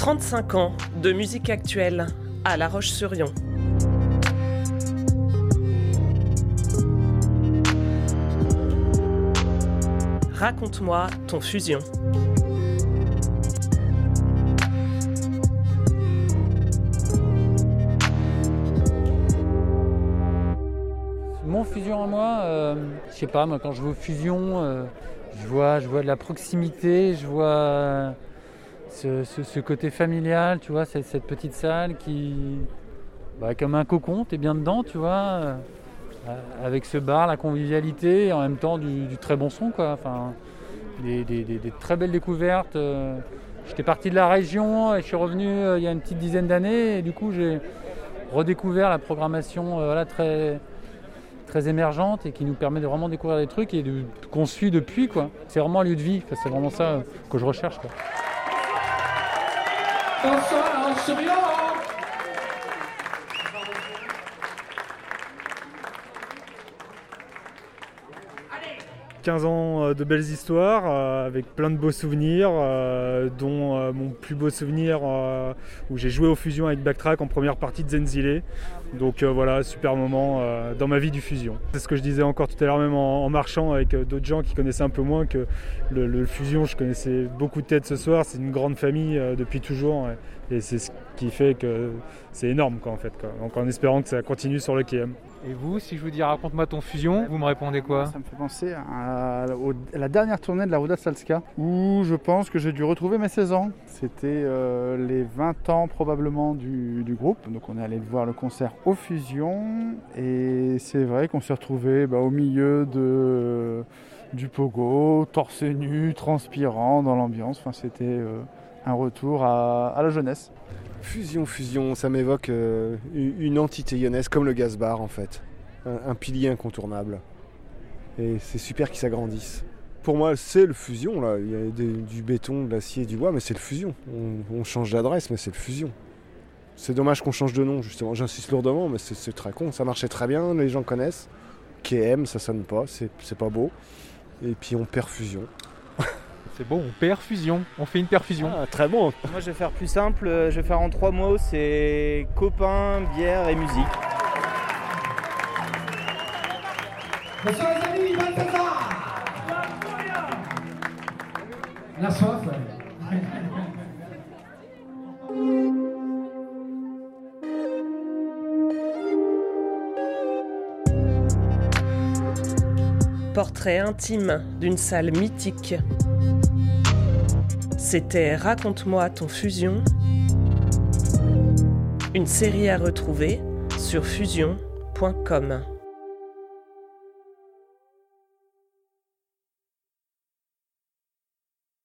35 ans de musique actuelle à La Roche-sur-Yon. Raconte-moi ton fusion. Mon fusion à moi, euh, je sais pas, moi quand je vois fusion, euh, je, vois, je vois de la proximité, je vois ce, côté familial, tu vois, cette, petite salle qui, bah, comme un cocon, t'es bien dedans, tu vois, euh, avec ce bar, la convivialité, et en même temps du, très bon son, quoi. Enfin, des, très belles découvertes. Euh. J'étais parti de la région et je suis revenu euh, il y a une petite dizaine d'années et du coup j'ai redécouvert la programmation voilà, très, très émergente et qui nous permet de vraiment découvrir des trucs et qu'on suit depuis. quoi. C'est vraiment un lieu de vie, c'est vraiment ça que je recherche. Quoi. Bonsoir, 15 ans euh, de belles histoires euh, avec plein de beaux souvenirs, euh, dont mon plus beau souvenir où j'ai joué aux fusions avec Backtrack en première partie de Zenzile. Donc voilà, super moment dans ma vie du fusion. C'est ce que je disais encore tout à l'heure, même en, marchant avec d'autres gens qui connaissaient un peu moins que le, fusion. Je connaissais beaucoup de têtes ce soir. C'est une grande famille depuis toujours et, c'est ce qui fait que c'est énorme quoi, en fait. Donc en espérant que ça continue sur le KM. Et vous, si je vous dis raconte-moi ton fusion, vous me répondez quoi? Ça me fait penser à, la dernière tournée de la Ruda Salska où je pense que j'ai dû retrouver mes 16 ans. C'était euh, les 20 ans probablement du, groupe. Donc on est allé voir le concert au Fusion et c'est vrai qu'on s'est retrouvé bah, au milieu de, du pogo, torse nu, transpirant dans l'ambiance. Enfin, c'était euh, un retour à la jeunesse. Fusion, fusion, ça m'évoque euh, une entité lyonnaise comme le gaz bar en fait. Un, pilier incontournable. Et c'est super qu'il s'agrandisse. Pour moi, c'est le fusion là. Il y a du béton, de l'acier, du bois, mais c'est le fusion. On, change d'adresse, mais c'est le fusion. C'est dommage qu'on change de nom, justement. J'insiste lourdement, mais c'est très con. Ça marchait très bien, les gens connaissent. KM, ça sonne pas, c'est pas beau. Et puis on perd fusion. C'est bon, on perfusion, on fait une perfusion. Ah, très bon. Moi je vais faire plus simple, je vais faire en trois mots, c'est copain, bière et musique. Bonsoir les amis, La soif, Portrait intime d'une salle mythique c'était Raconte-moi ton fusion, une série à retrouver sur fusion.com.